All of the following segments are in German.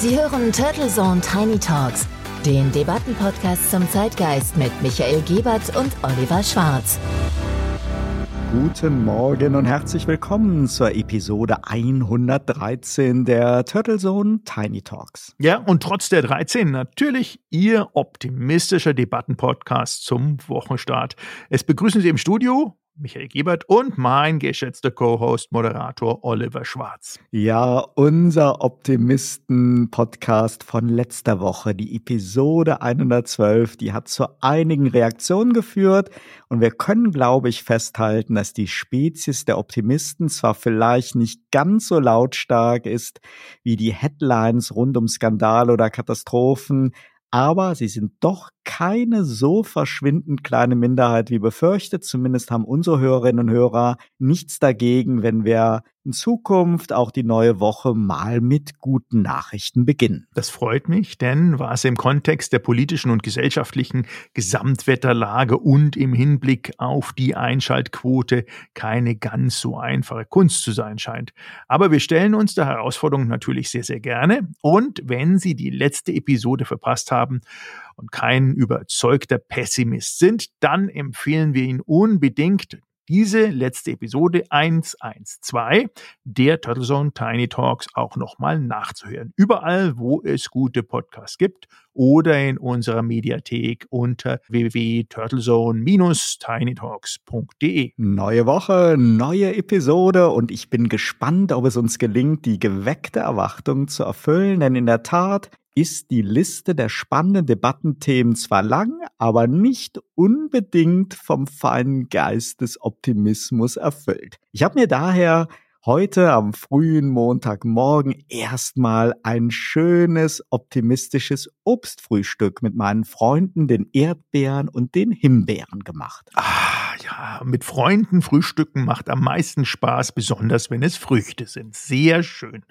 Sie hören Turtle Zone Tiny Talks, den Debattenpodcast zum Zeitgeist mit Michael Gebert und Oliver Schwarz. Guten Morgen und herzlich willkommen zur Episode 113 der Turtle Zone Tiny Talks. Ja, und trotz der 13 natürlich Ihr optimistischer Debattenpodcast zum Wochenstart. Es begrüßen Sie im Studio Michael Gebert und mein geschätzter Co-Host, Moderator Oliver Schwarz. Ja, unser Optimisten-Podcast von letzter Woche, die Episode 112, die hat zu einigen Reaktionen geführt und wir können, glaube ich, festhalten, dass die Spezies der Optimisten zwar vielleicht nicht ganz so lautstark ist wie die Headlines rund um Skandale oder Katastrophen, aber sie sind doch keine so verschwindend kleine Minderheit wie befürchtet. Zumindest haben unsere Hörerinnen und Hörer nichts dagegen, wenn wir in Zukunft auch die neue Woche mal mit guten Nachrichten beginnen. Das freut mich, denn was im Kontext der politischen und gesellschaftlichen Gesamtwetterlage und im Hinblick auf die Einschaltquote keine ganz so einfache Kunst zu sein scheint. Aber wir stellen uns der Herausforderung natürlich sehr, sehr gerne. Und wenn Sie die letzte Episode verpasst haben, und kein überzeugter Pessimist sind, dann empfehlen wir Ihnen unbedingt diese letzte Episode 112 der Turtle Zone Tiny Talks auch nochmal nachzuhören. Überall, wo es gute Podcasts gibt oder in unserer Mediathek unter www.turtlezone-tinytalks.de. Neue Woche, neue Episode und ich bin gespannt, ob es uns gelingt, die geweckte Erwartung zu erfüllen, denn in der Tat ist die Liste der spannenden Debattenthemen zwar lang, aber nicht unbedingt vom feinen Geist des Optimismus erfüllt. Ich habe mir daher heute am frühen Montagmorgen erstmal ein schönes, optimistisches Obstfrühstück mit meinen Freunden, den Erdbeeren und den Himbeeren gemacht. Ah ja, mit Freunden frühstücken macht am meisten Spaß, besonders wenn es Früchte sind. Sehr schön.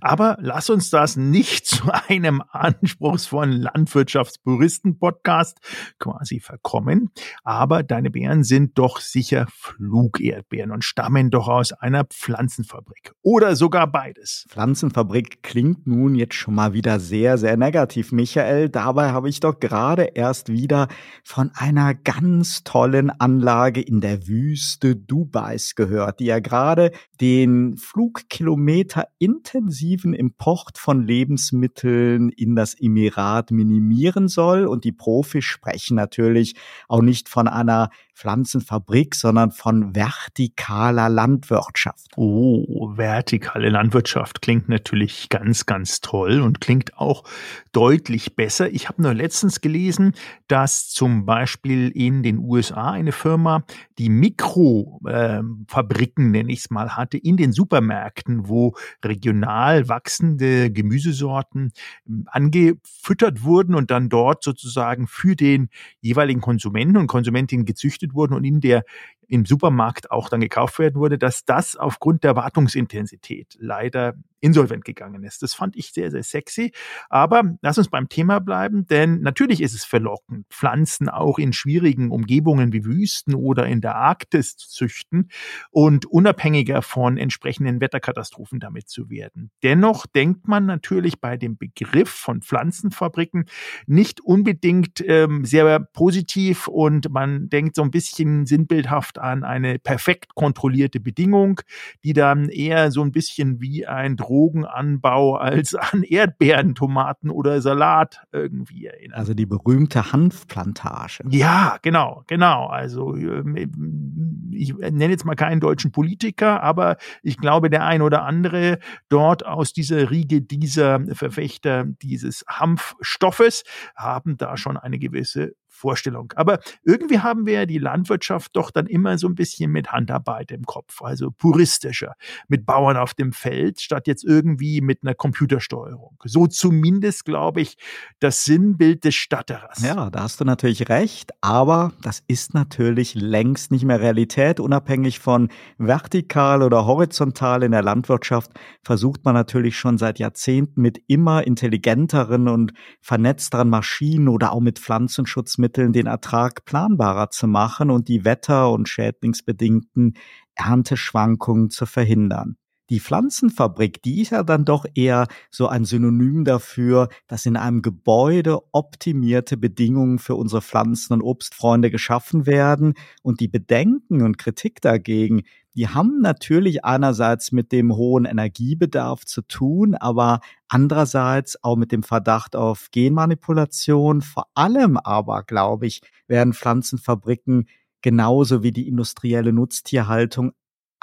Aber lass uns das nicht zu einem anspruchsvollen Landwirtschaftspuristen-Podcast quasi verkommen. Aber deine Beeren sind doch sicher Flugerdbeeren und stammen doch aus einer Pflanzenfabrik. Oder sogar beides. Pflanzenfabrik klingt nun jetzt schon mal wieder sehr, sehr negativ, Michael. Dabei habe ich doch gerade erst wieder von einer ganz tollen Anlage Anlage in der Wüste Dubais gehört, die ja gerade den Flugkilometer intensiven Import von Lebensmitteln in das Emirat minimieren soll. Und die Profis sprechen natürlich auch nicht von einer Pflanzenfabrik, sondern von vertikaler Landwirtschaft. Oh, vertikale Landwirtschaft klingt natürlich ganz, ganz toll und klingt auch deutlich besser. Ich habe nur letztens gelesen, dass zum Beispiel in den USA eine Firma die Mikrofabriken, äh, nenne ich es mal, hatte in den Supermärkten, wo regional wachsende Gemüsesorten ähm, angefüttert wurden und dann dort sozusagen für den jeweiligen Konsumenten und Konsumentinnen gezüchtet verpflichtet wurden und in der im Supermarkt auch dann gekauft werden wurde, dass das aufgrund der Wartungsintensität leider insolvent gegangen ist. Das fand ich sehr, sehr sexy. Aber lass uns beim Thema bleiben, denn natürlich ist es verlockend, Pflanzen auch in schwierigen Umgebungen wie Wüsten oder in der Arktis zu züchten und unabhängiger von entsprechenden Wetterkatastrophen damit zu werden. Dennoch denkt man natürlich bei dem Begriff von Pflanzenfabriken nicht unbedingt ähm, sehr positiv und man denkt so ein bisschen sinnbildhaft an eine perfekt kontrollierte Bedingung, die dann eher so ein bisschen wie ein Drogenanbau als an Erdbeeren, Tomaten oder Salat irgendwie erinnert. Also die berühmte Hanfplantage. Ja, genau, genau. Also ähm, ich nenne jetzt mal keinen deutschen Politiker, aber ich glaube, der ein oder andere dort aus dieser Riege dieser Verfechter dieses Hanfstoffes haben da schon eine gewisse Vorstellung. Aber irgendwie haben wir ja die Landwirtschaft doch dann immer so ein bisschen mit Handarbeit im Kopf, also puristischer, mit Bauern auf dem Feld, statt jetzt irgendwie mit einer Computersteuerung. So zumindest, glaube ich, das Sinnbild des Statterers. Ja, da hast du natürlich recht, aber das ist natürlich längst nicht mehr Realität. Unabhängig von vertikal oder horizontal in der Landwirtschaft versucht man natürlich schon seit Jahrzehnten mit immer intelligenteren und vernetzteren Maschinen oder auch mit Pflanzenschutzmitteln Mitteln den Ertrag planbarer zu machen und die wetter- und schädlingsbedingten Ernteschwankungen zu verhindern. Die Pflanzenfabrik, die ist ja dann doch eher so ein Synonym dafür, dass in einem Gebäude optimierte Bedingungen für unsere Pflanzen- und Obstfreunde geschaffen werden. Und die Bedenken und Kritik dagegen, die haben natürlich einerseits mit dem hohen Energiebedarf zu tun, aber andererseits auch mit dem Verdacht auf Genmanipulation. Vor allem aber, glaube ich, werden Pflanzenfabriken genauso wie die industrielle Nutztierhaltung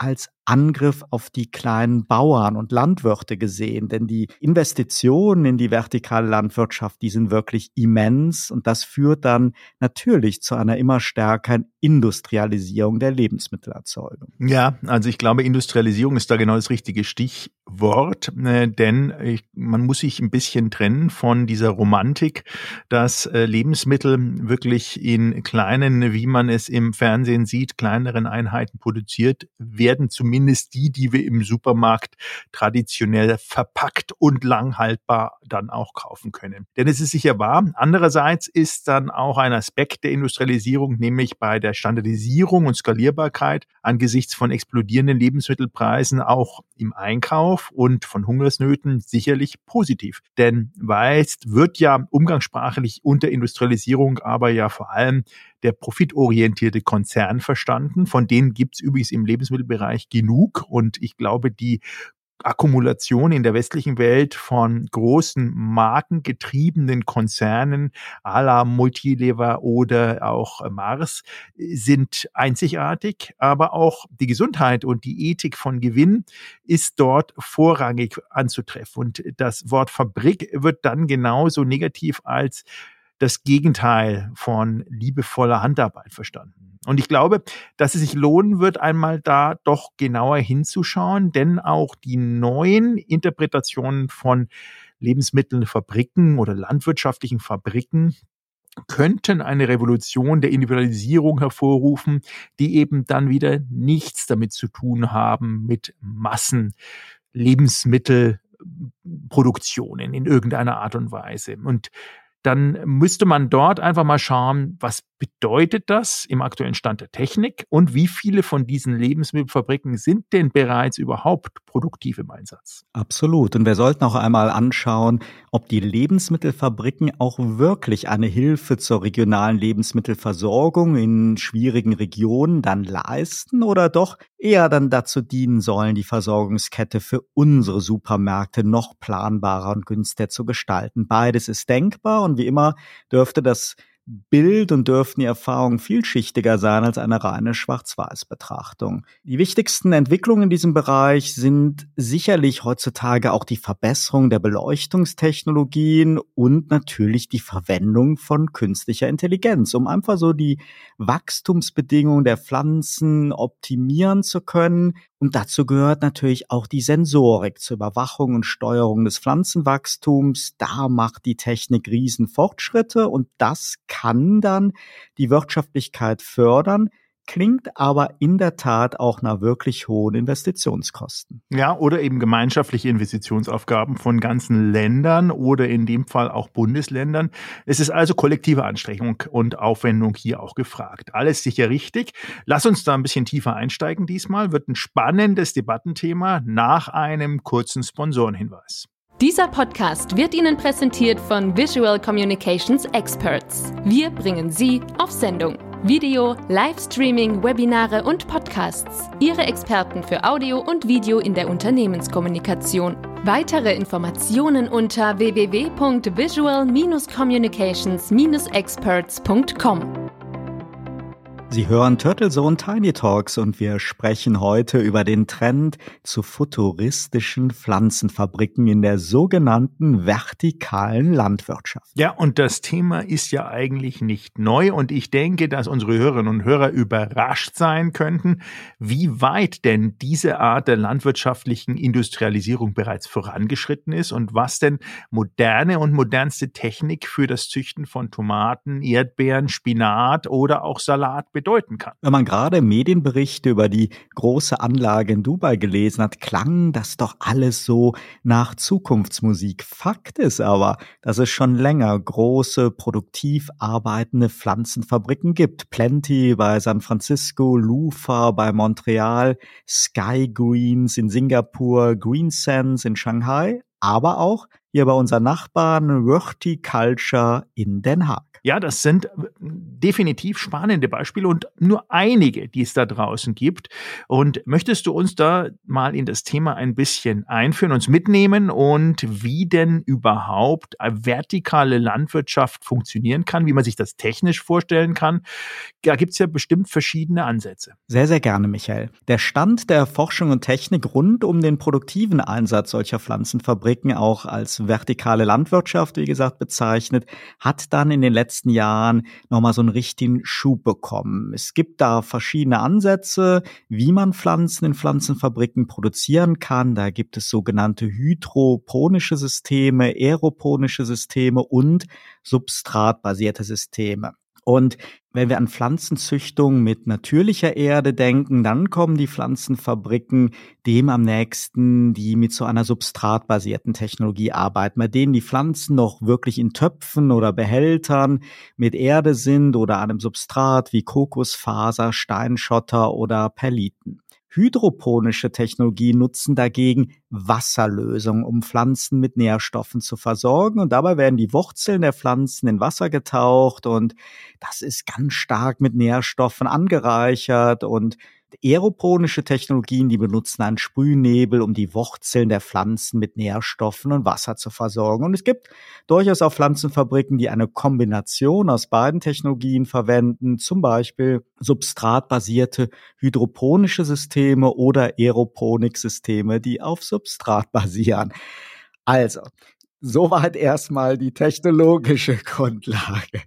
als Angriff auf die kleinen Bauern und Landwirte gesehen, denn die Investitionen in die vertikale Landwirtschaft, die sind wirklich immens. Und das führt dann natürlich zu einer immer stärkeren Industrialisierung der Lebensmittelerzeugung. Ja, also ich glaube, Industrialisierung ist da genau das richtige Stichwort, äh, denn man muss sich ein bisschen trennen von dieser Romantik, dass äh, Lebensmittel wirklich in kleinen, wie man es im Fernsehen sieht, kleineren Einheiten produziert werden, zum zumindest die, die wir im Supermarkt traditionell verpackt und langhaltbar dann auch kaufen können. Denn es ist sicher wahr. Andererseits ist dann auch ein Aspekt der Industrialisierung, nämlich bei der Standardisierung und Skalierbarkeit angesichts von explodierenden Lebensmittelpreisen auch im Einkauf und von Hungersnöten sicherlich positiv. Denn weißt, wird ja umgangssprachlich unter Industrialisierung aber ja vor allem der profitorientierte Konzern verstanden. Von denen gibt es übrigens im Lebensmittelbereich genug. Und ich glaube, die Akkumulation in der westlichen Welt von großen markengetriebenen Konzernen à Multilever oder auch Mars sind einzigartig, aber auch die Gesundheit und die Ethik von Gewinn ist dort vorrangig anzutreffen. Und das Wort Fabrik wird dann genauso negativ als das Gegenteil von liebevoller Handarbeit verstanden. Und ich glaube, dass es sich lohnen wird, einmal da doch genauer hinzuschauen, denn auch die neuen Interpretationen von Lebensmittelfabriken oder landwirtschaftlichen Fabriken könnten eine Revolution der Individualisierung hervorrufen, die eben dann wieder nichts damit zu tun haben mit Massen Lebensmittelproduktionen in irgendeiner Art und Weise. Und dann müsste man dort einfach mal schauen, was bedeutet das im aktuellen Stand der Technik und wie viele von diesen Lebensmittelfabriken sind denn bereits überhaupt produktiv im Einsatz? Absolut. Und wir sollten auch einmal anschauen, ob die Lebensmittelfabriken auch wirklich eine Hilfe zur regionalen Lebensmittelversorgung in schwierigen Regionen dann leisten oder doch eher dann dazu dienen sollen, die Versorgungskette für unsere Supermärkte noch planbarer und günstiger zu gestalten. Beides ist denkbar und wie immer dürfte das Bild und dürften die Erfahrungen vielschichtiger sein als eine reine Schwarz-Weiß-Betrachtung. Die wichtigsten Entwicklungen in diesem Bereich sind sicherlich heutzutage auch die Verbesserung der Beleuchtungstechnologien und natürlich die Verwendung von künstlicher Intelligenz, um einfach so die Wachstumsbedingungen der Pflanzen optimieren zu können und dazu gehört natürlich auch die Sensorik zur Überwachung und Steuerung des Pflanzenwachstums. Da macht die Technik Riesenfortschritte und das kann dann die Wirtschaftlichkeit fördern, klingt aber in der Tat auch nach wirklich hohen Investitionskosten. Ja, oder eben gemeinschaftliche Investitionsaufgaben von ganzen Ländern oder in dem Fall auch Bundesländern. Es ist also kollektive Anstrengung und Aufwendung hier auch gefragt. Alles sicher richtig. Lass uns da ein bisschen tiefer einsteigen diesmal. Wird ein spannendes Debattenthema nach einem kurzen Sponsorenhinweis. Dieser Podcast wird Ihnen präsentiert von Visual Communications Experts. Wir bringen Sie auf Sendung. Video, Livestreaming, Webinare und Podcasts. Ihre Experten für Audio und Video in der Unternehmenskommunikation. Weitere Informationen unter www.visual-communications-experts.com. Sie hören Turtle Zone Tiny Talks und wir sprechen heute über den Trend zu futuristischen Pflanzenfabriken in der sogenannten vertikalen Landwirtschaft. Ja, und das Thema ist ja eigentlich nicht neu und ich denke, dass unsere Hörerinnen und Hörer überrascht sein könnten, wie weit denn diese Art der landwirtschaftlichen Industrialisierung bereits vorangeschritten ist und was denn moderne und modernste Technik für das Züchten von Tomaten, Erdbeeren, Spinat oder auch Salat bedeuten kann. Wenn man gerade Medienberichte über die große Anlage in Dubai gelesen hat, klang das doch alles so nach Zukunftsmusik. Fakt ist aber, dass es schon länger große, produktiv arbeitende Pflanzenfabriken gibt. Plenty bei San Francisco, Lufa bei Montreal, Sky Greens in Singapur, Green Sense in Shanghai, aber auch hier bei unseren Nachbarn Culture in Den Haag. Ja, das sind äh, definitiv spannende Beispiele und nur einige, die es da draußen gibt. Und möchtest du uns da mal in das Thema ein bisschen einführen, uns mitnehmen und wie denn überhaupt vertikale Landwirtschaft funktionieren kann, wie man sich das technisch vorstellen kann? Da gibt's ja bestimmt verschiedene Ansätze. Sehr, sehr gerne, Michael. Der Stand der Forschung und Technik rund um den produktiven Einsatz solcher Pflanzenfabriken auch als vertikale Landwirtschaft, wie gesagt, bezeichnet, hat dann in den letzten Jahren nochmal so einen richtigen Schub bekommen. Es gibt da verschiedene Ansätze, wie man Pflanzen in Pflanzenfabriken produzieren kann. Da gibt es sogenannte hydroponische Systeme, aeroponische Systeme und substratbasierte Systeme. Und wenn wir an Pflanzenzüchtung mit natürlicher Erde denken, dann kommen die Pflanzenfabriken dem am nächsten, die mit so einer substratbasierten Technologie arbeiten, bei denen die Pflanzen noch wirklich in Töpfen oder Behältern mit Erde sind oder einem Substrat wie Kokosfaser, Steinschotter oder Perliten. Hydroponische Technologien nutzen dagegen Wasserlösungen, um Pflanzen mit Nährstoffen zu versorgen. Und dabei werden die Wurzeln der Pflanzen in Wasser getaucht und das ist ganz stark mit Nährstoffen angereichert und Aeroponische Technologien, die benutzen einen Sprühnebel, um die Wurzeln der Pflanzen mit Nährstoffen und Wasser zu versorgen. Und es gibt durchaus auch Pflanzenfabriken, die eine Kombination aus beiden Technologien verwenden, zum Beispiel substratbasierte hydroponische Systeme oder Aeroponiksysteme, die auf Substrat basieren. Also, soweit erstmal die technologische Grundlage.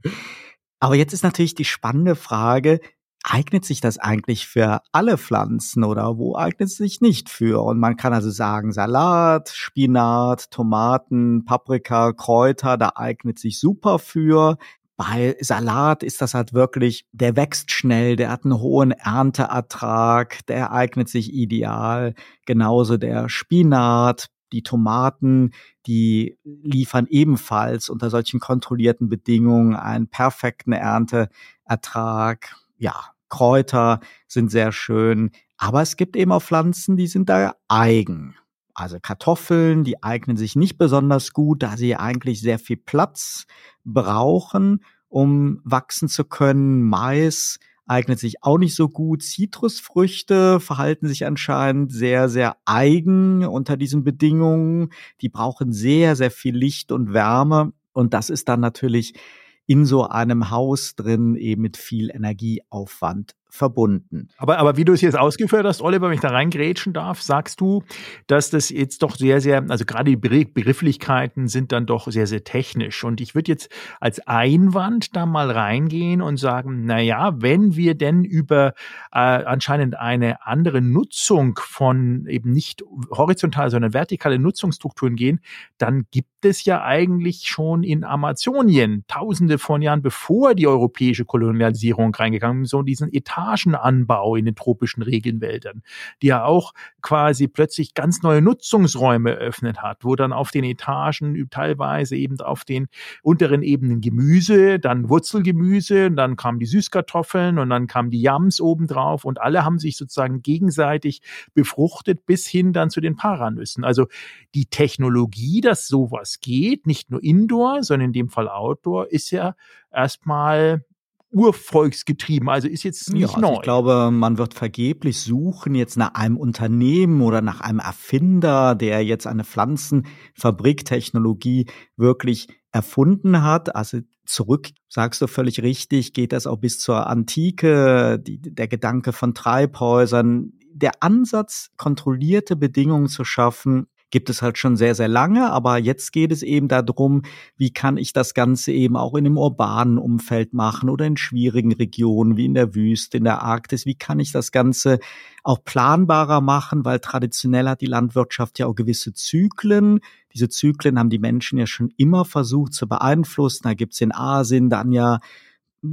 Aber jetzt ist natürlich die spannende Frage, eignet sich das eigentlich für alle Pflanzen oder wo eignet es sich nicht für? Und man kann also sagen, Salat, Spinat, Tomaten, Paprika, Kräuter, da eignet sich super für. Bei Salat ist das halt wirklich, der wächst schnell, der hat einen hohen Ernteertrag, der eignet sich ideal. Genauso der Spinat, die Tomaten, die liefern ebenfalls unter solchen kontrollierten Bedingungen einen perfekten Ernteertrag. Ja, Kräuter sind sehr schön, aber es gibt eben auch Pflanzen, die sind da eigen. Also Kartoffeln, die eignen sich nicht besonders gut, da sie eigentlich sehr viel Platz brauchen, um wachsen zu können. Mais eignet sich auch nicht so gut. Zitrusfrüchte verhalten sich anscheinend sehr, sehr eigen unter diesen Bedingungen. Die brauchen sehr, sehr viel Licht und Wärme. Und das ist dann natürlich in so einem Haus drin eben mit viel Energieaufwand verbunden. Aber, aber wie du es jetzt ausgeführt hast, Oliver, wenn ich da reingrätschen darf, sagst du, dass das jetzt doch sehr, sehr, also gerade die Begrifflichkeiten sind dann doch sehr, sehr technisch. Und ich würde jetzt als Einwand da mal reingehen und sagen, na ja, wenn wir denn über äh, anscheinend eine andere Nutzung von eben nicht horizontal, sondern vertikale Nutzungsstrukturen gehen, dann gibt es ja eigentlich schon in Amazonien, tausende von Jahren bevor die europäische Kolonialisierung reingegangen ist, so diesen Etat Plantagenanbau in den tropischen Regenwäldern, die ja auch quasi plötzlich ganz neue Nutzungsräume eröffnet hat, wo dann auf den Etagen teilweise eben auf den unteren Ebenen Gemüse, dann Wurzelgemüse, dann kamen die Süßkartoffeln und dann kamen die Yams obendrauf und alle haben sich sozusagen gegenseitig befruchtet bis hin dann zu den Paranüssen. Also die Technologie, dass sowas geht, nicht nur Indoor, sondern in dem Fall Outdoor, ist ja erstmal urvolksgetrieben, also ist jetzt nicht ja, neu. Also ich glaube, man wird vergeblich suchen jetzt nach einem Unternehmen oder nach einem Erfinder, der jetzt eine Pflanzenfabriktechnologie wirklich erfunden hat. Also zurück, sagst du völlig richtig, geht das auch bis zur Antike, die, der Gedanke von Treibhäusern, der Ansatz, kontrollierte Bedingungen zu schaffen, gibt es halt schon sehr, sehr lange. Aber jetzt geht es eben darum, wie kann ich das Ganze eben auch in einem urbanen Umfeld machen oder in schwierigen Regionen wie in der Wüste, in der Arktis. Wie kann ich das Ganze auch planbarer machen? Weil traditionell hat die Landwirtschaft ja auch gewisse Zyklen. Diese Zyklen haben die Menschen ja schon immer versucht zu beeinflussen. Da gibt's in Asien dann ja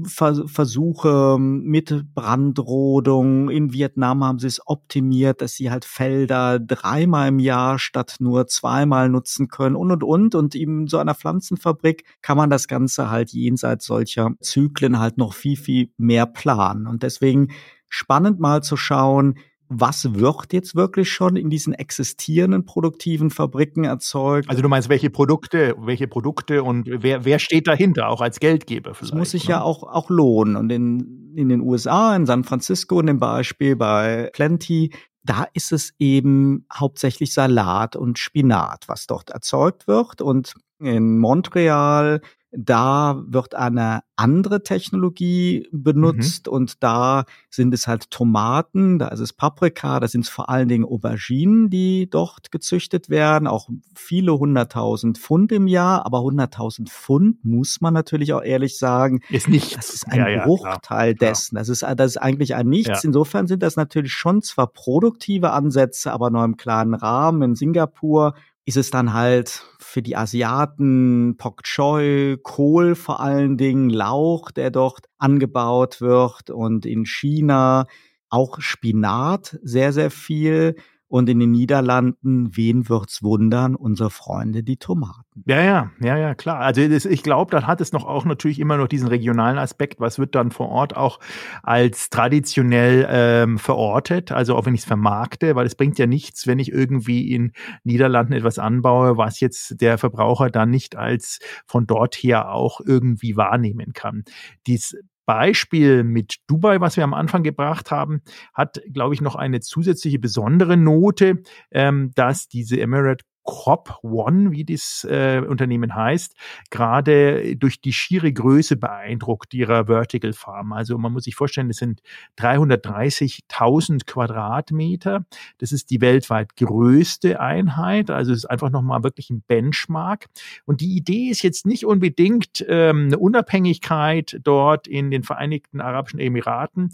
Versuche mit Brandrodung. In Vietnam haben sie es optimiert, dass sie halt Felder dreimal im Jahr statt nur zweimal nutzen können und und und. Und in so einer Pflanzenfabrik kann man das Ganze halt jenseits solcher Zyklen halt noch viel, viel mehr planen. Und deswegen spannend mal zu schauen, was wird jetzt wirklich schon in diesen existierenden produktiven Fabriken erzeugt. Also du meinst, welche Produkte, welche Produkte und wer, wer steht dahinter, auch als Geldgeber vielleicht? Das muss sich ne? ja auch, auch lohnen. Und in, in den USA, in San Francisco in dem Beispiel bei Plenty, da ist es eben hauptsächlich Salat und Spinat, was dort erzeugt wird. Und in Montreal da wird eine andere Technologie benutzt mhm. und da sind es halt Tomaten, da ist es Paprika, da sind es vor allen Dingen Auberginen, die dort gezüchtet werden, auch viele hunderttausend Pfund im Jahr, aber hunderttausend Pfund muss man natürlich auch ehrlich sagen, ist nicht. Das ist ein ja, Bruchteil ja, dessen. Das ist, das ist eigentlich ein Nichts. Ja. Insofern sind das natürlich schon zwar produktive Ansätze, aber nur im kleinen Rahmen. In Singapur ist es dann halt für die Asiaten Pok Choi, Kohl vor allen Dingen, Lauch, der dort angebaut wird und in China auch Spinat sehr, sehr viel. Und in den Niederlanden, wen wird's wundern? Unsere Freunde, die Tomaten. Ja, ja, ja, ja, klar. Also das, ich glaube, da hat es noch auch natürlich immer noch diesen regionalen Aspekt. Was wird dann vor Ort auch als traditionell ähm, verortet? Also auch wenn ich es vermarkte, weil es bringt ja nichts, wenn ich irgendwie in Niederlanden etwas anbaue, was jetzt der Verbraucher dann nicht als von dort her auch irgendwie wahrnehmen kann. Dies Beispiel mit Dubai, was wir am Anfang gebracht haben, hat, glaube ich, noch eine zusätzliche besondere Note, ähm, dass diese Emirate Crop One, wie das äh, Unternehmen heißt, gerade durch die schiere Größe beeindruckt ihrer Vertical Farm. Also man muss sich vorstellen, das sind 330.000 Quadratmeter. Das ist die weltweit größte Einheit. Also es ist einfach nochmal wirklich ein Benchmark. Und die Idee ist jetzt nicht unbedingt ähm, eine Unabhängigkeit dort in den Vereinigten Arabischen Emiraten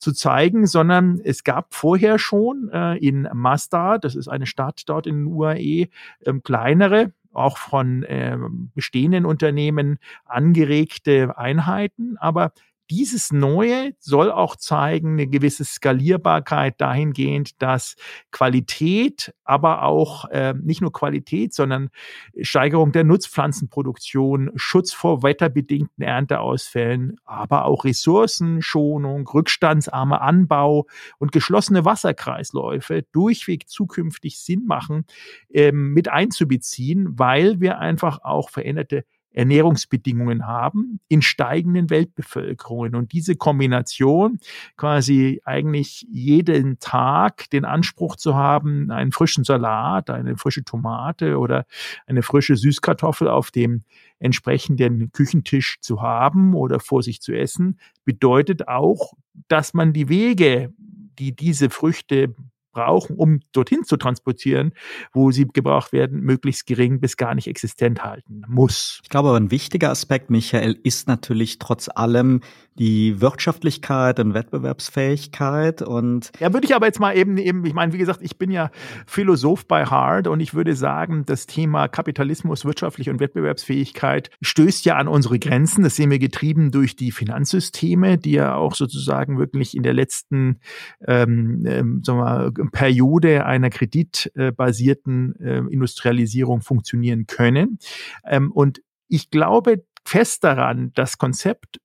zu zeigen, sondern es gab vorher schon äh, in Mazda, das ist eine Stadt dort in den UAE, ähm, kleinere, auch von ähm, bestehenden Unternehmen angeregte Einheiten, aber dieses Neue soll auch zeigen, eine gewisse Skalierbarkeit dahingehend, dass Qualität, aber auch äh, nicht nur Qualität, sondern Steigerung der Nutzpflanzenproduktion, Schutz vor wetterbedingten Ernteausfällen, aber auch Ressourcenschonung, rückstandsarmer Anbau und geschlossene Wasserkreisläufe durchweg zukünftig Sinn machen, ähm, mit einzubeziehen, weil wir einfach auch veränderte Ernährungsbedingungen haben in steigenden Weltbevölkerungen. Und diese Kombination, quasi eigentlich jeden Tag den Anspruch zu haben, einen frischen Salat, eine frische Tomate oder eine frische Süßkartoffel auf dem entsprechenden Küchentisch zu haben oder vor sich zu essen, bedeutet auch, dass man die Wege, die diese Früchte brauchen, um dorthin zu transportieren, wo sie gebraucht werden, möglichst gering bis gar nicht existent halten muss. Ich glaube, ein wichtiger Aspekt, Michael, ist natürlich trotz allem die Wirtschaftlichkeit und Wettbewerbsfähigkeit und ja, würde ich aber jetzt mal eben eben, ich meine, wie gesagt, ich bin ja Philosoph bei Hard und ich würde sagen, das Thema Kapitalismus, wirtschaftlich und Wettbewerbsfähigkeit stößt ja an unsere Grenzen. Das sehen wir getrieben durch die Finanzsysteme, die ja auch sozusagen wirklich in der letzten ähm, ähm, sagen wir, Periode einer kreditbasierten äh, Industrialisierung funktionieren können. Ähm, und ich glaube fest daran, das Konzept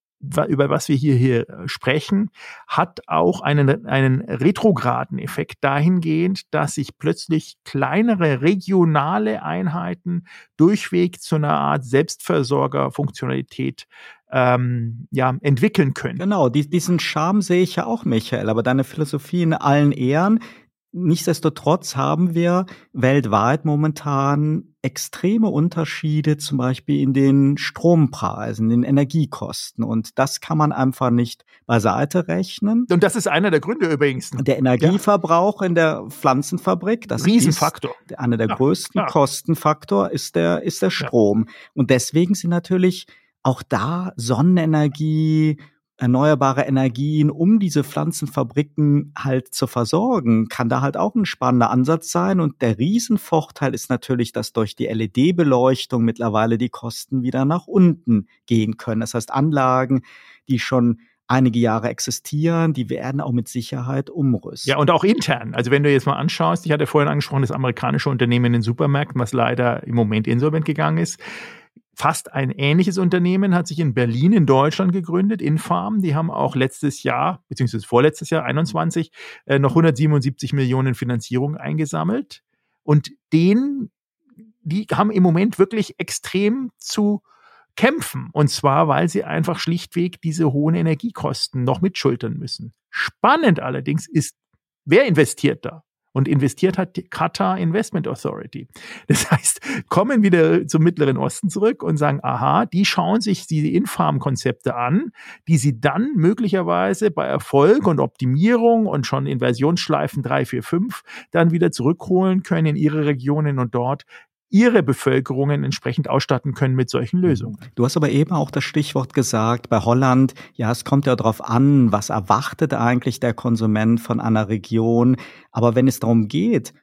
über was wir hier, hier sprechen, hat auch einen, einen retrograden Effekt dahingehend, dass sich plötzlich kleinere regionale Einheiten durchweg zu einer Art Selbstversorgerfunktionalität ähm, ja, entwickeln können. Genau, diesen Charme sehe ich ja auch, Michael, aber deine Philosophie in allen Ehren, Nichtsdestotrotz haben wir weltweit momentan extreme Unterschiede, zum Beispiel in den Strompreisen, den Energiekosten. Und das kann man einfach nicht beiseite rechnen. Und das ist einer der Gründe übrigens. Der Energieverbrauch ja. in der Pflanzenfabrik, das Riesenfaktor. ist einer der ja, größten klar. Kostenfaktor ist der, ist der Strom. Ja. Und deswegen sind natürlich auch da Sonnenenergie, erneuerbare Energien, um diese Pflanzenfabriken halt zu versorgen, kann da halt auch ein spannender Ansatz sein. Und der Riesenvorteil ist natürlich, dass durch die LED-Beleuchtung mittlerweile die Kosten wieder nach unten gehen können. Das heißt, Anlagen, die schon einige Jahre existieren, die werden auch mit Sicherheit umrüsten. Ja, und auch intern. Also wenn du jetzt mal anschaust, ich hatte vorhin angesprochen, das amerikanische Unternehmen in den Supermärkten, was leider im Moment insolvent gegangen ist, fast ein ähnliches Unternehmen hat sich in Berlin in Deutschland gegründet, Infarm. Die haben auch letztes Jahr, beziehungsweise vorletztes Jahr, 21, äh, noch 177 Millionen Finanzierung eingesammelt. Und den, die haben im Moment wirklich extrem zu kämpfen. Und zwar, weil sie einfach schlichtweg diese hohen Energiekosten noch mitschultern müssen. Spannend allerdings ist, wer investiert da? Und investiert hat die Qatar Investment Authority. Das heißt, kommen wieder zum Mittleren Osten zurück und sagen, aha, die schauen sich diese Infarm-Konzepte an, die sie dann möglicherweise bei Erfolg und Optimierung und schon in Versionsschleifen 3, 4, 5 dann wieder zurückholen können in ihre Regionen und dort ihre Bevölkerungen entsprechend ausstatten können mit solchen Lösungen. Du hast aber eben auch das Stichwort gesagt, bei Holland, ja, es kommt ja darauf an, was erwartet eigentlich der Konsument von einer Region. Aber wenn es darum geht,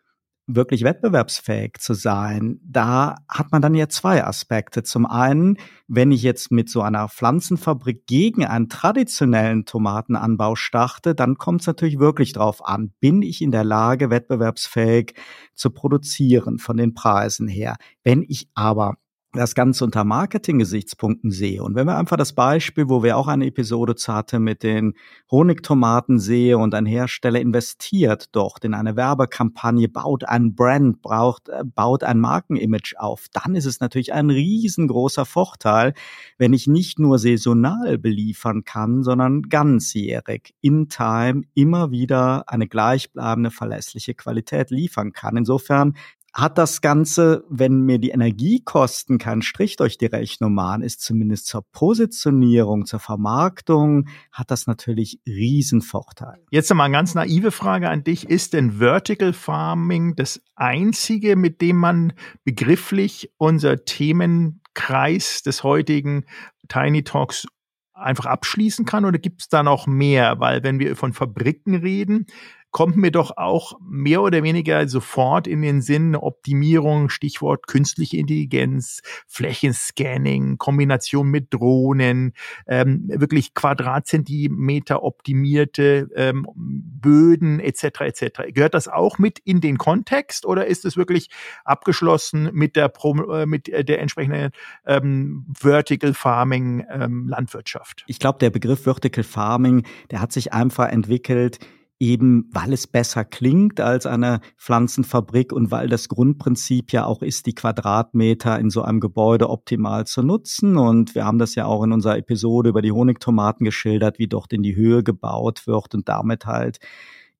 wirklich wettbewerbsfähig zu sein, da hat man dann ja zwei Aspekte. Zum einen, wenn ich jetzt mit so einer Pflanzenfabrik gegen einen traditionellen Tomatenanbau starte, dann kommt es natürlich wirklich drauf an, bin ich in der Lage, wettbewerbsfähig zu produzieren von den Preisen her. Wenn ich aber das Ganze unter Marketing-Gesichtspunkten sehe. Und wenn wir einfach das Beispiel, wo wir auch eine Episode zu hatten mit den Honigtomaten sehe und ein Hersteller investiert dort in eine Werbekampagne, baut ein Brand, braucht, äh, baut ein Markenimage auf, dann ist es natürlich ein riesengroßer Vorteil, wenn ich nicht nur saisonal beliefern kann, sondern ganzjährig, in time, immer wieder eine gleichbleibende, verlässliche Qualität liefern kann. Insofern hat das Ganze, wenn mir die Energiekosten keinen Strich durch die Rechnung machen, ist zumindest zur Positionierung, zur Vermarktung, hat das natürlich Riesenvorteil. Jetzt nochmal eine ganz naive Frage an dich. Ist denn Vertical Farming das einzige, mit dem man begrifflich unser Themenkreis des heutigen Tiny Talks einfach abschließen kann oder gibt es da noch mehr? Weil wenn wir von Fabriken reden, kommt mir doch auch mehr oder weniger sofort in den Sinn Optimierung, Stichwort künstliche Intelligenz, Flächenscanning, Kombination mit Drohnen, ähm, wirklich Quadratzentimeter optimierte ähm, Böden etc. etc. Gehört das auch mit in den Kontext oder ist es wirklich abgeschlossen mit der Pro, äh, mit der entsprechenden ähm, Vertical Farming ähm, Landwirtschaft? Ich glaube, der Begriff Vertical Farming, der hat sich einfach entwickelt eben weil es besser klingt als eine Pflanzenfabrik und weil das Grundprinzip ja auch ist, die Quadratmeter in so einem Gebäude optimal zu nutzen. Und wir haben das ja auch in unserer Episode über die Honigtomaten geschildert, wie dort in die Höhe gebaut wird und damit halt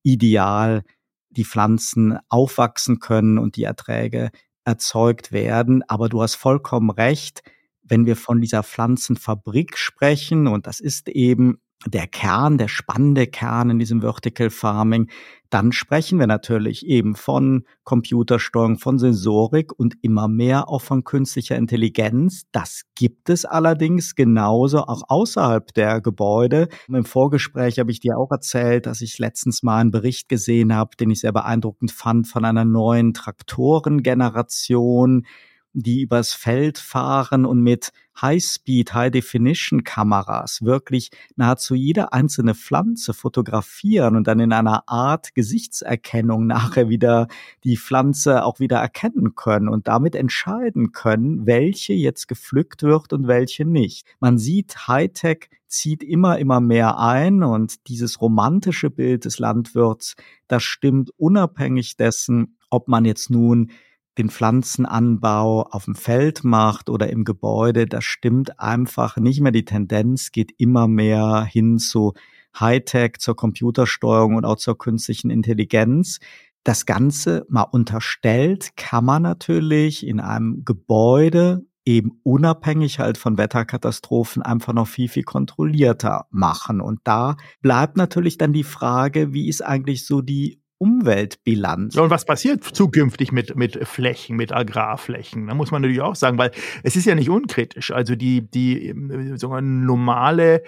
ideal die Pflanzen aufwachsen können und die Erträge erzeugt werden. Aber du hast vollkommen recht, wenn wir von dieser Pflanzenfabrik sprechen, und das ist eben der Kern, der spannende Kern in diesem Vertical Farming, dann sprechen wir natürlich eben von Computersteuerung, von Sensorik und immer mehr auch von künstlicher Intelligenz. Das gibt es allerdings genauso auch außerhalb der Gebäude. Im Vorgespräch habe ich dir auch erzählt, dass ich letztens mal einen Bericht gesehen habe, den ich sehr beeindruckend fand von einer neuen Traktorengeneration, die übers Feld fahren und mit High-Speed, High-Definition-Kameras wirklich nahezu jede einzelne Pflanze fotografieren und dann in einer Art Gesichtserkennung nachher wieder die Pflanze auch wieder erkennen können und damit entscheiden können, welche jetzt gepflückt wird und welche nicht. Man sieht, Hightech zieht immer, immer mehr ein und dieses romantische Bild des Landwirts, das stimmt unabhängig dessen, ob man jetzt nun den Pflanzenanbau auf dem Feld macht oder im Gebäude, das stimmt einfach nicht mehr. Die Tendenz geht immer mehr hin zu Hightech, zur Computersteuerung und auch zur künstlichen Intelligenz. Das Ganze mal unterstellt kann man natürlich in einem Gebäude eben unabhängig halt von Wetterkatastrophen einfach noch viel, viel kontrollierter machen. Und da bleibt natürlich dann die Frage, wie ist eigentlich so die Umweltbilanz. Und was passiert zukünftig mit, mit Flächen, mit Agrarflächen? Da muss man natürlich auch sagen, weil es ist ja nicht unkritisch. Also die, die sogar normale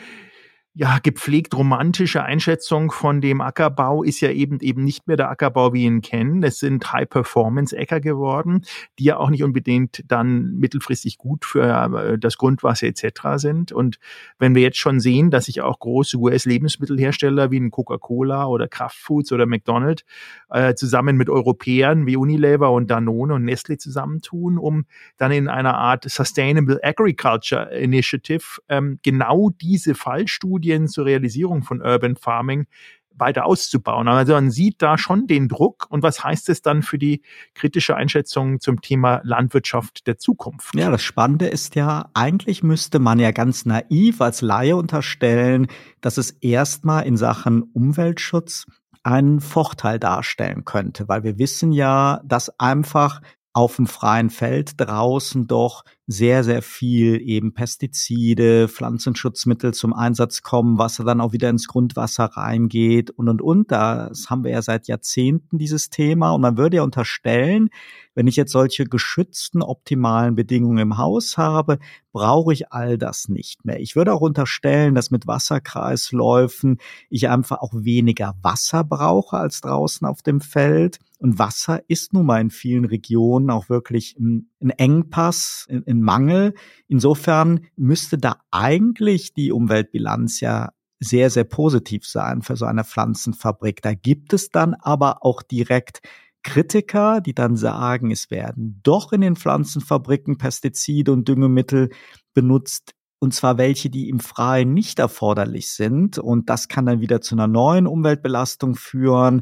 ja, gepflegt romantische Einschätzung von dem Ackerbau ist ja eben eben nicht mehr der Ackerbau, wie ihn kennen. Es sind High-Performance-Äcker geworden, die ja auch nicht unbedingt dann mittelfristig gut für äh, das Grundwasser etc. sind. Und wenn wir jetzt schon sehen, dass sich auch große US-Lebensmittelhersteller wie ein Coca-Cola oder Kraftfoods oder McDonald's äh, zusammen mit Europäern wie Unilever und Danone und Nestle zusammentun, um dann in einer Art Sustainable Agriculture Initiative ähm, genau diese Fallstudie Studien zur Realisierung von Urban Farming weiter auszubauen. Also man sieht da schon den Druck. Und was heißt es dann für die kritische Einschätzung zum Thema Landwirtschaft der Zukunft? Ja, das Spannende ist ja, eigentlich müsste man ja ganz naiv als Laie unterstellen, dass es erstmal in Sachen Umweltschutz einen Vorteil darstellen könnte, weil wir wissen ja, dass einfach auf dem freien Feld draußen doch sehr, sehr viel eben Pestizide, Pflanzenschutzmittel zum Einsatz kommen, Wasser dann auch wieder ins Grundwasser reingeht und, und, und. Das haben wir ja seit Jahrzehnten, dieses Thema. Und man würde ja unterstellen, wenn ich jetzt solche geschützten, optimalen Bedingungen im Haus habe, brauche ich all das nicht mehr. Ich würde auch unterstellen, dass mit Wasserkreisläufen ich einfach auch weniger Wasser brauche als draußen auf dem Feld. Und Wasser ist nun mal in vielen Regionen auch wirklich ein, ein Engpass, ein, ein Mangel. Insofern müsste da eigentlich die Umweltbilanz ja sehr, sehr positiv sein für so eine Pflanzenfabrik. Da gibt es dann aber auch direkt Kritiker, die dann sagen, es werden doch in den Pflanzenfabriken Pestizide und Düngemittel benutzt, und zwar welche, die im Freien nicht erforderlich sind. Und das kann dann wieder zu einer neuen Umweltbelastung führen.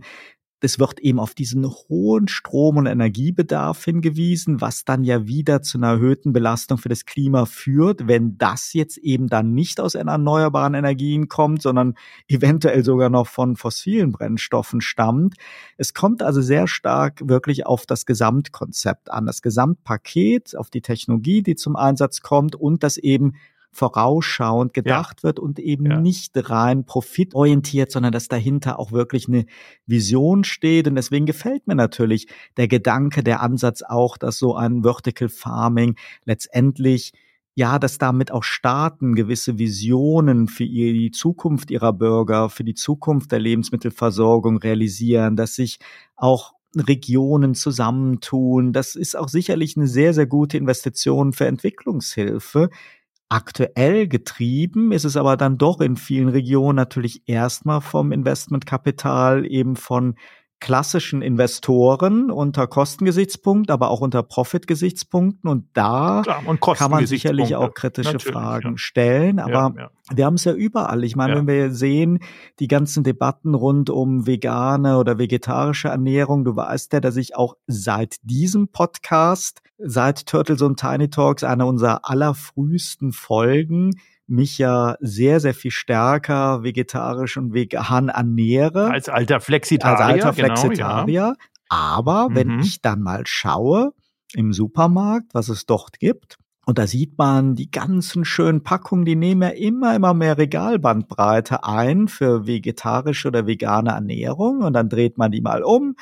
Es wird eben auf diesen hohen Strom- und Energiebedarf hingewiesen, was dann ja wieder zu einer erhöhten Belastung für das Klima führt, wenn das jetzt eben dann nicht aus erneuerbaren Energien kommt, sondern eventuell sogar noch von fossilen Brennstoffen stammt. Es kommt also sehr stark wirklich auf das Gesamtkonzept an, das Gesamtpaket, auf die Technologie, die zum Einsatz kommt und das eben vorausschauend gedacht ja. wird und eben ja. nicht rein profitorientiert, sondern dass dahinter auch wirklich eine Vision steht. Und deswegen gefällt mir natürlich der Gedanke, der Ansatz auch, dass so ein Vertical Farming letztendlich ja, dass damit auch Staaten gewisse Visionen für die Zukunft ihrer Bürger, für die Zukunft der Lebensmittelversorgung realisieren, dass sich auch Regionen zusammentun. Das ist auch sicherlich eine sehr, sehr gute Investition für Entwicklungshilfe, Aktuell getrieben ist es aber dann doch in vielen Regionen natürlich erstmal vom Investmentkapital eben von klassischen Investoren unter Kostengesichtspunkt, aber auch unter Profitgesichtspunkten. Und da Klar, und kann man sicherlich auch kritische Fragen ja. stellen. Aber ja, ja. wir haben es ja überall. Ich meine, wenn wir sehen, die ganzen Debatten rund um vegane oder vegetarische Ernährung, du weißt ja, dass ich auch seit diesem Podcast, seit Turtles und Tiny Talks, einer unserer allerfrühesten Folgen, mich ja sehr, sehr viel stärker vegetarisch und vegan ernähre. Als alter Flexitarier. Als alter Flexitarier. Genau, ja. Aber mhm. wenn ich dann mal schaue im Supermarkt, was es dort gibt, und da sieht man die ganzen schönen Packungen, die nehmen ja immer, immer mehr Regalbandbreite ein für vegetarische oder vegane Ernährung. Und dann dreht man die mal um,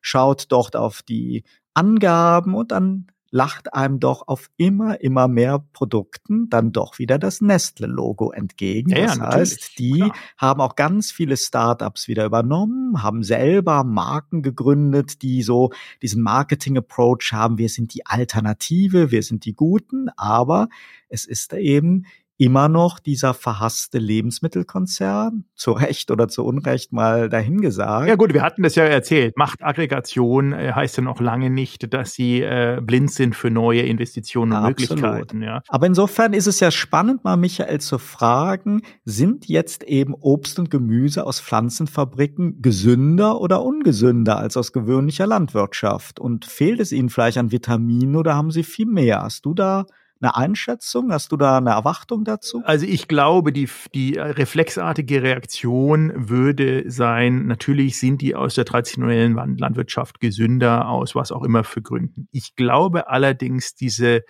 schaut dort auf die Angaben und dann lacht einem doch auf immer, immer mehr Produkten dann doch wieder das Nestle-Logo entgegen. Ja, das heißt, die klar. haben auch ganz viele Startups wieder übernommen, haben selber Marken gegründet, die so diesen Marketing-Approach haben. Wir sind die Alternative, wir sind die Guten, aber es ist eben immer noch dieser verhasste Lebensmittelkonzern, zu Recht oder zu Unrecht mal dahingesagt. Ja gut, wir hatten das ja erzählt. Machtaggregation äh, heißt ja noch lange nicht, dass sie äh, blind sind für neue Investitionen und Absolut. Möglichkeiten. Ja. Aber insofern ist es ja spannend, mal Michael zu fragen, sind jetzt eben Obst und Gemüse aus Pflanzenfabriken gesünder oder ungesünder als aus gewöhnlicher Landwirtschaft? Und fehlt es ihnen vielleicht an Vitaminen oder haben sie viel mehr? Hast du da eine Einschätzung? Hast du da eine Erwartung dazu? Also ich glaube, die, die reflexartige Reaktion würde sein, natürlich sind die aus der traditionellen Landwirtschaft gesünder, aus was auch immer für Gründen. Ich glaube allerdings, diese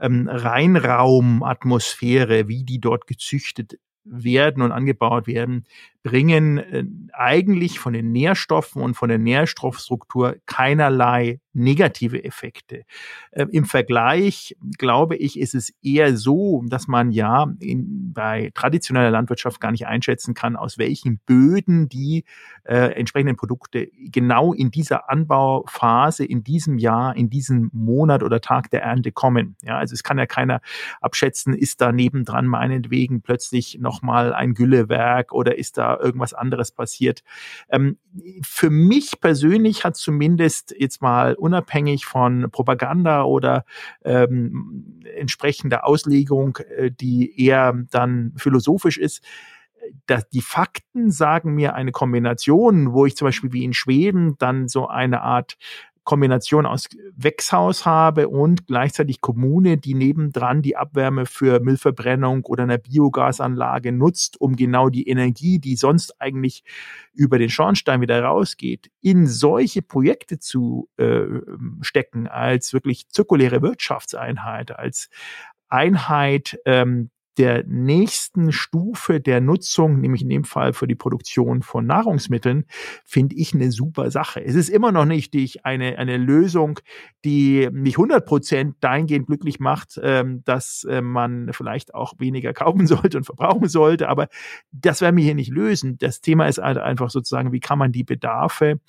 ähm, Reinraumatmosphäre, wie die dort gezüchtet werden und angebaut werden, bringen äh, eigentlich von den Nährstoffen und von der Nährstoffstruktur keinerlei negative Effekte. Äh, Im Vergleich, glaube ich, ist es eher so, dass man ja in, bei traditioneller Landwirtschaft gar nicht einschätzen kann, aus welchen Böden die äh, entsprechenden Produkte genau in dieser Anbauphase, in diesem Jahr, in diesem Monat oder Tag der Ernte kommen. Ja, also es kann ja keiner abschätzen, ist da nebendran meinetwegen plötzlich nochmal ein Güllewerk oder ist da irgendwas anderes passiert. Ähm, für mich persönlich hat zumindest jetzt mal unabhängig von Propaganda oder ähm, entsprechender Auslegung, äh, die eher dann philosophisch ist, dass die Fakten sagen mir eine Kombination, wo ich zum Beispiel wie in Schweden dann so eine Art Kombination aus Wechshaus habe und gleichzeitig Kommune, die nebendran die Abwärme für Müllverbrennung oder eine Biogasanlage nutzt, um genau die Energie, die sonst eigentlich über den Schornstein wieder rausgeht, in solche Projekte zu äh, stecken als wirklich zirkuläre Wirtschaftseinheit, als Einheit, ähm, der nächsten Stufe der Nutzung, nämlich in dem Fall für die Produktion von Nahrungsmitteln, finde ich eine super Sache. Es ist immer noch nicht eine, eine Lösung, die mich 100 Prozent dahingehend glücklich macht, ähm, dass äh, man vielleicht auch weniger kaufen sollte und verbrauchen sollte, aber das werden wir hier nicht lösen. Das Thema ist halt einfach sozusagen, wie kann man die Bedarfe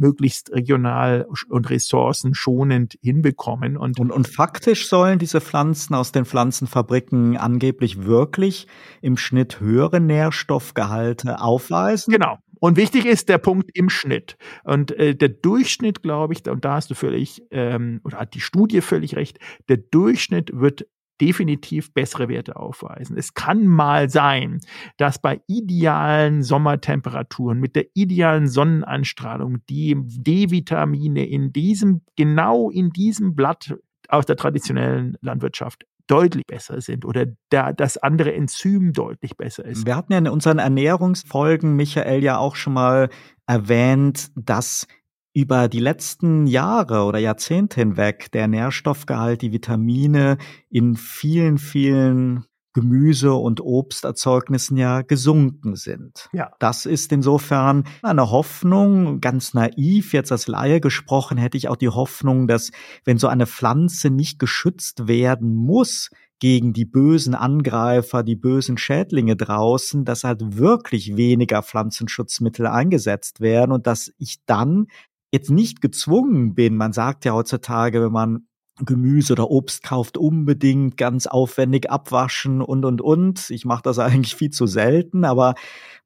möglichst regional und ressourcenschonend hinbekommen. Und, und, und faktisch sollen diese Pflanzen aus den Pflanzenfabriken angeblich wirklich im Schnitt höhere Nährstoffgehalte aufweisen? Genau. Und wichtig ist der Punkt im Schnitt. Und äh, der Durchschnitt, glaube ich, und da hast du völlig, ähm, oder hat die Studie völlig recht, der Durchschnitt wird definitiv bessere Werte aufweisen. Es kann mal sein, dass bei idealen Sommertemperaturen mit der idealen Sonnenanstrahlung die D-Vitamine in diesem, genau in diesem Blatt aus der traditionellen Landwirtschaft deutlich besser sind oder da das andere Enzym deutlich besser ist. Wir hatten ja in unseren Ernährungsfolgen, Michael, ja auch schon mal erwähnt, dass über die letzten Jahre oder Jahrzehnte hinweg der Nährstoffgehalt, die Vitamine in vielen, vielen Gemüse- und Obsterzeugnissen ja gesunken sind. Ja. Das ist insofern eine Hoffnung, ganz naiv, jetzt als Laie gesprochen, hätte ich auch die Hoffnung, dass wenn so eine Pflanze nicht geschützt werden muss, gegen die bösen Angreifer, die bösen Schädlinge draußen, dass halt wirklich weniger Pflanzenschutzmittel eingesetzt werden und dass ich dann jetzt nicht gezwungen bin, man sagt ja heutzutage, wenn man Gemüse oder Obst kauft, unbedingt ganz aufwendig abwaschen und und und. Ich mache das eigentlich viel zu selten, aber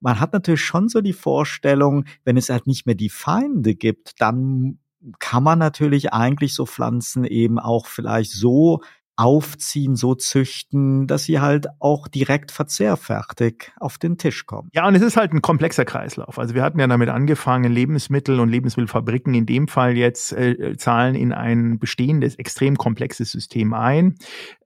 man hat natürlich schon so die Vorstellung, wenn es halt nicht mehr die Feinde gibt, dann kann man natürlich eigentlich so Pflanzen eben auch vielleicht so aufziehen, so züchten, dass sie halt auch direkt verzehrfertig auf den Tisch kommen. Ja, und es ist halt ein komplexer Kreislauf. Also wir hatten ja damit angefangen, Lebensmittel und Lebensmittelfabriken in dem Fall jetzt äh, zahlen in ein bestehendes, extrem komplexes System ein.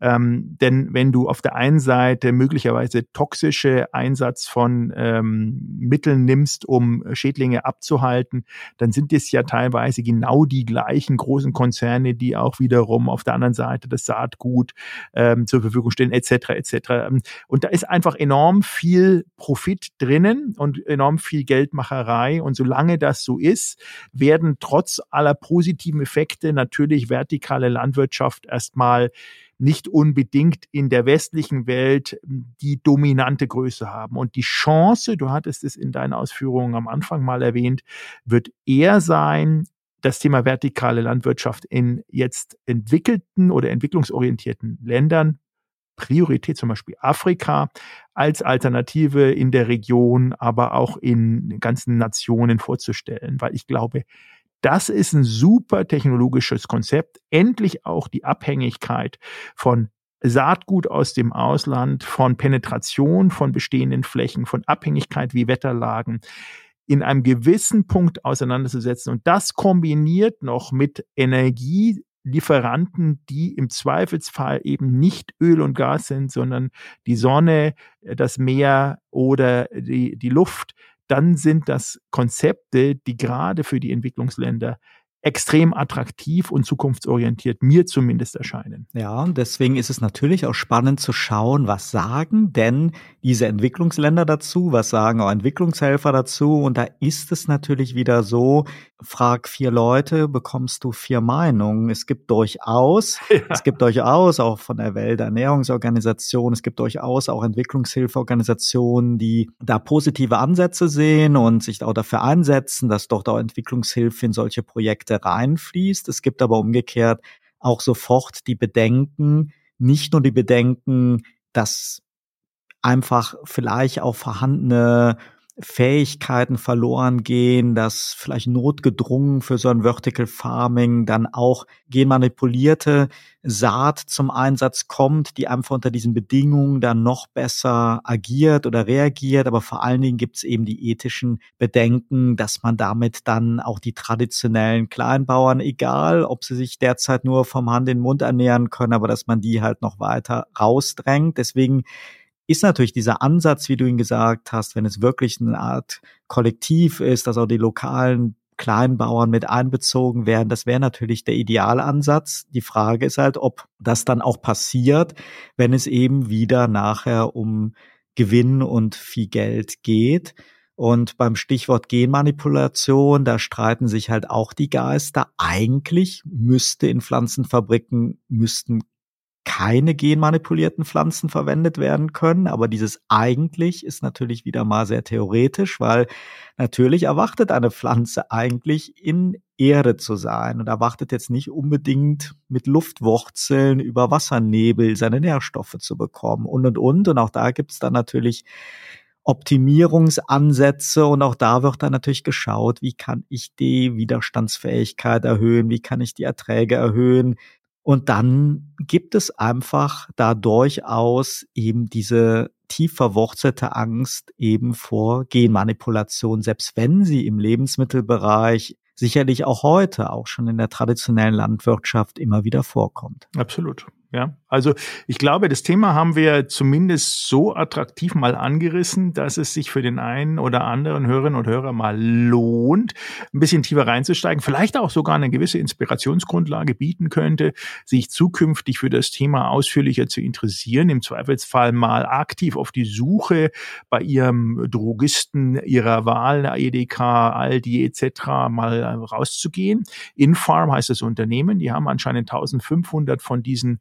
Ähm, denn wenn du auf der einen Seite möglicherweise toxische Einsatz von ähm, Mitteln nimmst, um Schädlinge abzuhalten, dann sind es ja teilweise genau die gleichen großen Konzerne, die auch wiederum auf der anderen Seite das Saat Saatgut ähm, zur Verfügung stellen, etc. etc. Und da ist einfach enorm viel Profit drinnen und enorm viel Geldmacherei. Und solange das so ist, werden trotz aller positiven Effekte natürlich vertikale Landwirtschaft erstmal nicht unbedingt in der westlichen Welt die dominante Größe haben. Und die Chance, du hattest es in deinen Ausführungen am Anfang mal erwähnt, wird eher sein, das Thema vertikale Landwirtschaft in jetzt entwickelten oder entwicklungsorientierten Ländern, Priorität zum Beispiel Afrika, als Alternative in der Region, aber auch in ganzen Nationen vorzustellen, weil ich glaube, das ist ein super technologisches Konzept, endlich auch die Abhängigkeit von Saatgut aus dem Ausland, von Penetration von bestehenden Flächen, von Abhängigkeit wie Wetterlagen in einem gewissen Punkt auseinanderzusetzen. Und das kombiniert noch mit Energielieferanten, die im Zweifelsfall eben nicht Öl und Gas sind, sondern die Sonne, das Meer oder die, die Luft, dann sind das Konzepte, die gerade für die Entwicklungsländer extrem attraktiv und zukunftsorientiert, mir zumindest erscheinen. Ja, und deswegen ist es natürlich auch spannend zu schauen, was sagen denn diese Entwicklungsländer dazu, was sagen auch Entwicklungshelfer dazu. Und da ist es natürlich wieder so, frag vier Leute, bekommst du vier Meinungen. Es gibt durchaus, ja. es gibt durchaus auch von der Welternährungsorganisation, es gibt durchaus auch Entwicklungshilfeorganisationen, die da positive Ansätze sehen und sich auch dafür einsetzen, dass dort auch Entwicklungshilfe in solche Projekte reinfließt. Es gibt aber umgekehrt auch sofort die Bedenken, nicht nur die Bedenken, dass einfach vielleicht auch vorhandene Fähigkeiten verloren gehen, dass vielleicht notgedrungen für so ein Vertical Farming dann auch genmanipulierte Saat zum Einsatz kommt, die einfach unter diesen Bedingungen dann noch besser agiert oder reagiert. Aber vor allen Dingen gibt es eben die ethischen Bedenken, dass man damit dann auch die traditionellen Kleinbauern, egal ob sie sich derzeit nur vom Hand in den Mund ernähren können, aber dass man die halt noch weiter rausdrängt. Deswegen ist natürlich dieser Ansatz, wie du ihn gesagt hast, wenn es wirklich eine Art Kollektiv ist, dass auch die lokalen Kleinbauern mit einbezogen werden. Das wäre natürlich der Idealansatz. Die Frage ist halt, ob das dann auch passiert, wenn es eben wieder nachher um Gewinn und viel Geld geht. Und beim Stichwort Genmanipulation, da streiten sich halt auch die Geister. Eigentlich müsste in Pflanzenfabriken, müssten keine genmanipulierten Pflanzen verwendet werden können. Aber dieses eigentlich ist natürlich wieder mal sehr theoretisch, weil natürlich erwartet eine Pflanze eigentlich in Erde zu sein und erwartet jetzt nicht unbedingt mit Luftwurzeln über Wassernebel seine Nährstoffe zu bekommen und und und. Und auch da gibt es dann natürlich Optimierungsansätze und auch da wird dann natürlich geschaut, wie kann ich die Widerstandsfähigkeit erhöhen, wie kann ich die Erträge erhöhen, und dann gibt es einfach da durchaus eben diese tief verwurzelte Angst eben vor Genmanipulation, selbst wenn sie im Lebensmittelbereich sicherlich auch heute, auch schon in der traditionellen Landwirtschaft immer wieder vorkommt. Absolut. Ja, also ich glaube, das Thema haben wir zumindest so attraktiv mal angerissen, dass es sich für den einen oder anderen Hörerinnen und Hörer mal lohnt, ein bisschen tiefer reinzusteigen, vielleicht auch sogar eine gewisse Inspirationsgrundlage bieten könnte, sich zukünftig für das Thema ausführlicher zu interessieren, im Zweifelsfall mal aktiv auf die Suche bei ihrem Drogisten ihrer Wahl, EDK, Aldi etc. mal rauszugehen. Infarm heißt das Unternehmen, die haben anscheinend 1500 von diesen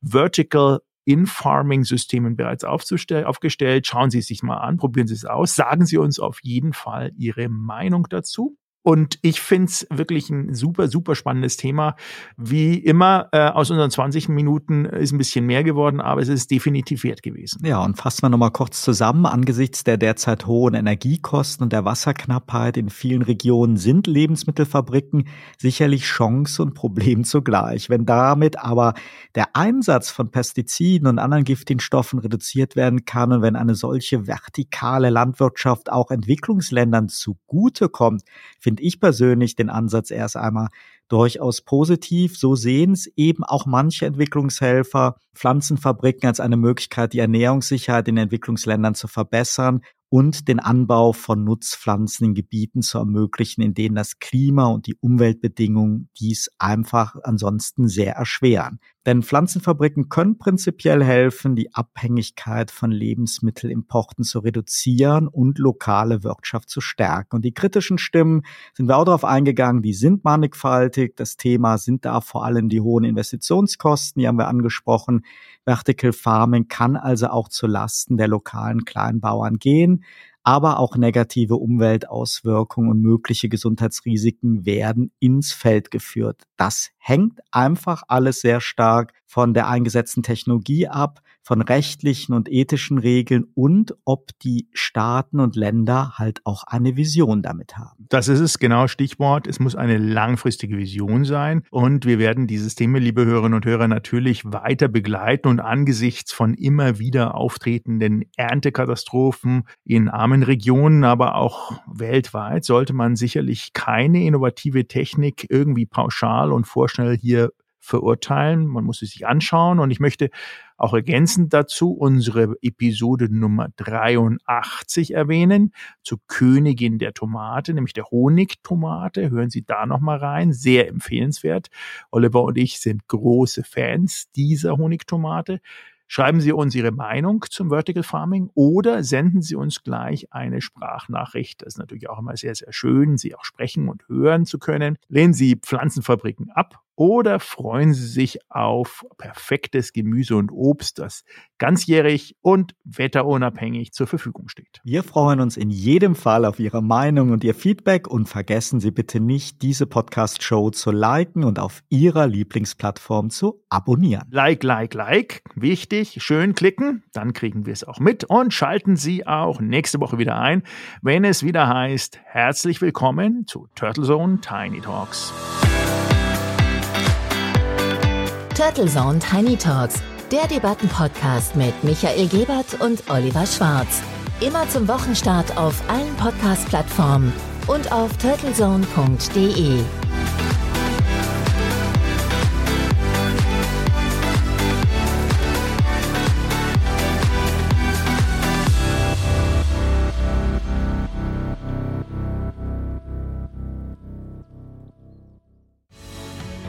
Vertical In-Farming-Systemen bereits aufgestellt. Schauen Sie es sich mal an, probieren Sie es aus, sagen Sie uns auf jeden Fall Ihre Meinung dazu. Und ich finde es wirklich ein super, super spannendes Thema. Wie immer, äh, aus unseren 20 Minuten ist ein bisschen mehr geworden, aber es ist definitiv wert gewesen. Ja, und fassen wir nochmal kurz zusammen. Angesichts der derzeit hohen Energiekosten und der Wasserknappheit in vielen Regionen sind Lebensmittelfabriken sicherlich Chance und Problem zugleich. Wenn damit aber der Einsatz von Pestiziden und anderen giftigen Stoffen reduziert werden kann und wenn eine solche vertikale Landwirtschaft auch Entwicklungsländern zugutekommt, finde ich persönlich den Ansatz erst einmal durchaus positiv. So sehen es eben auch manche Entwicklungshelfer, Pflanzenfabriken als eine Möglichkeit, die Ernährungssicherheit in Entwicklungsländern zu verbessern und den Anbau von Nutzpflanzen in Gebieten zu ermöglichen, in denen das Klima und die Umweltbedingungen dies einfach ansonsten sehr erschweren. Denn Pflanzenfabriken können prinzipiell helfen, die Abhängigkeit von Lebensmittelimporten zu reduzieren und lokale Wirtschaft zu stärken. Und die kritischen Stimmen sind wir auch darauf eingegangen, die sind mannigfaltig. Das Thema sind da vor allem die hohen Investitionskosten, die haben wir angesprochen. Vertical Farming kann also auch zu Lasten der lokalen Kleinbauern gehen aber auch negative Umweltauswirkungen und mögliche Gesundheitsrisiken werden ins Feld geführt. Das hängt einfach alles sehr stark von der eingesetzten Technologie ab, von rechtlichen und ethischen Regeln und ob die Staaten und Länder halt auch eine Vision damit haben. Das ist es, genau Stichwort. Es muss eine langfristige Vision sein und wir werden dieses Thema, liebe Hörerinnen und Hörer, natürlich weiter begleiten und angesichts von immer wieder auftretenden Erntekatastrophen in armen Regionen, aber auch weltweit, sollte man sicherlich keine innovative Technik irgendwie pauschal und vorschnell hier verurteilen. Man muss es sich anschauen. Und ich möchte auch ergänzend dazu unsere Episode Nummer 83 erwähnen, zur Königin der Tomate, nämlich der Honigtomate. Hören Sie da nochmal rein. Sehr empfehlenswert. Oliver und ich sind große Fans dieser Honigtomate. Schreiben Sie uns Ihre Meinung zum Vertical Farming oder senden Sie uns gleich eine Sprachnachricht. Das ist natürlich auch immer sehr, sehr schön, Sie auch sprechen und hören zu können. Lehnen Sie Pflanzenfabriken ab oder freuen Sie sich auf perfektes Gemüse und Obst, das ganzjährig und wetterunabhängig zur Verfügung steht. Wir freuen uns in jedem Fall auf Ihre Meinung und Ihr Feedback und vergessen Sie bitte nicht, diese Podcast-Show zu liken und auf Ihrer Lieblingsplattform zu abonnieren. Like, like, like. Wichtig. Schön klicken. Dann kriegen wir es auch mit und schalten Sie auch nächste Woche wieder ein, wenn es wieder heißt, herzlich willkommen zu Turtle Zone Tiny Talks. Turtle Zone Tiny Talks, der Debattenpodcast mit Michael Gebert und Oliver Schwarz. Immer zum Wochenstart auf allen Podcast-Plattformen und auf turtlezone.de.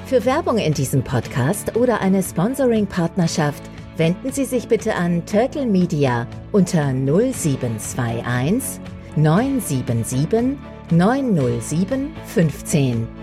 Für Werbung in diesem Podcast oder eine Sponsoring-Partnerschaft wenden Sie sich bitte an Turtle Media unter 0721 977 907 15.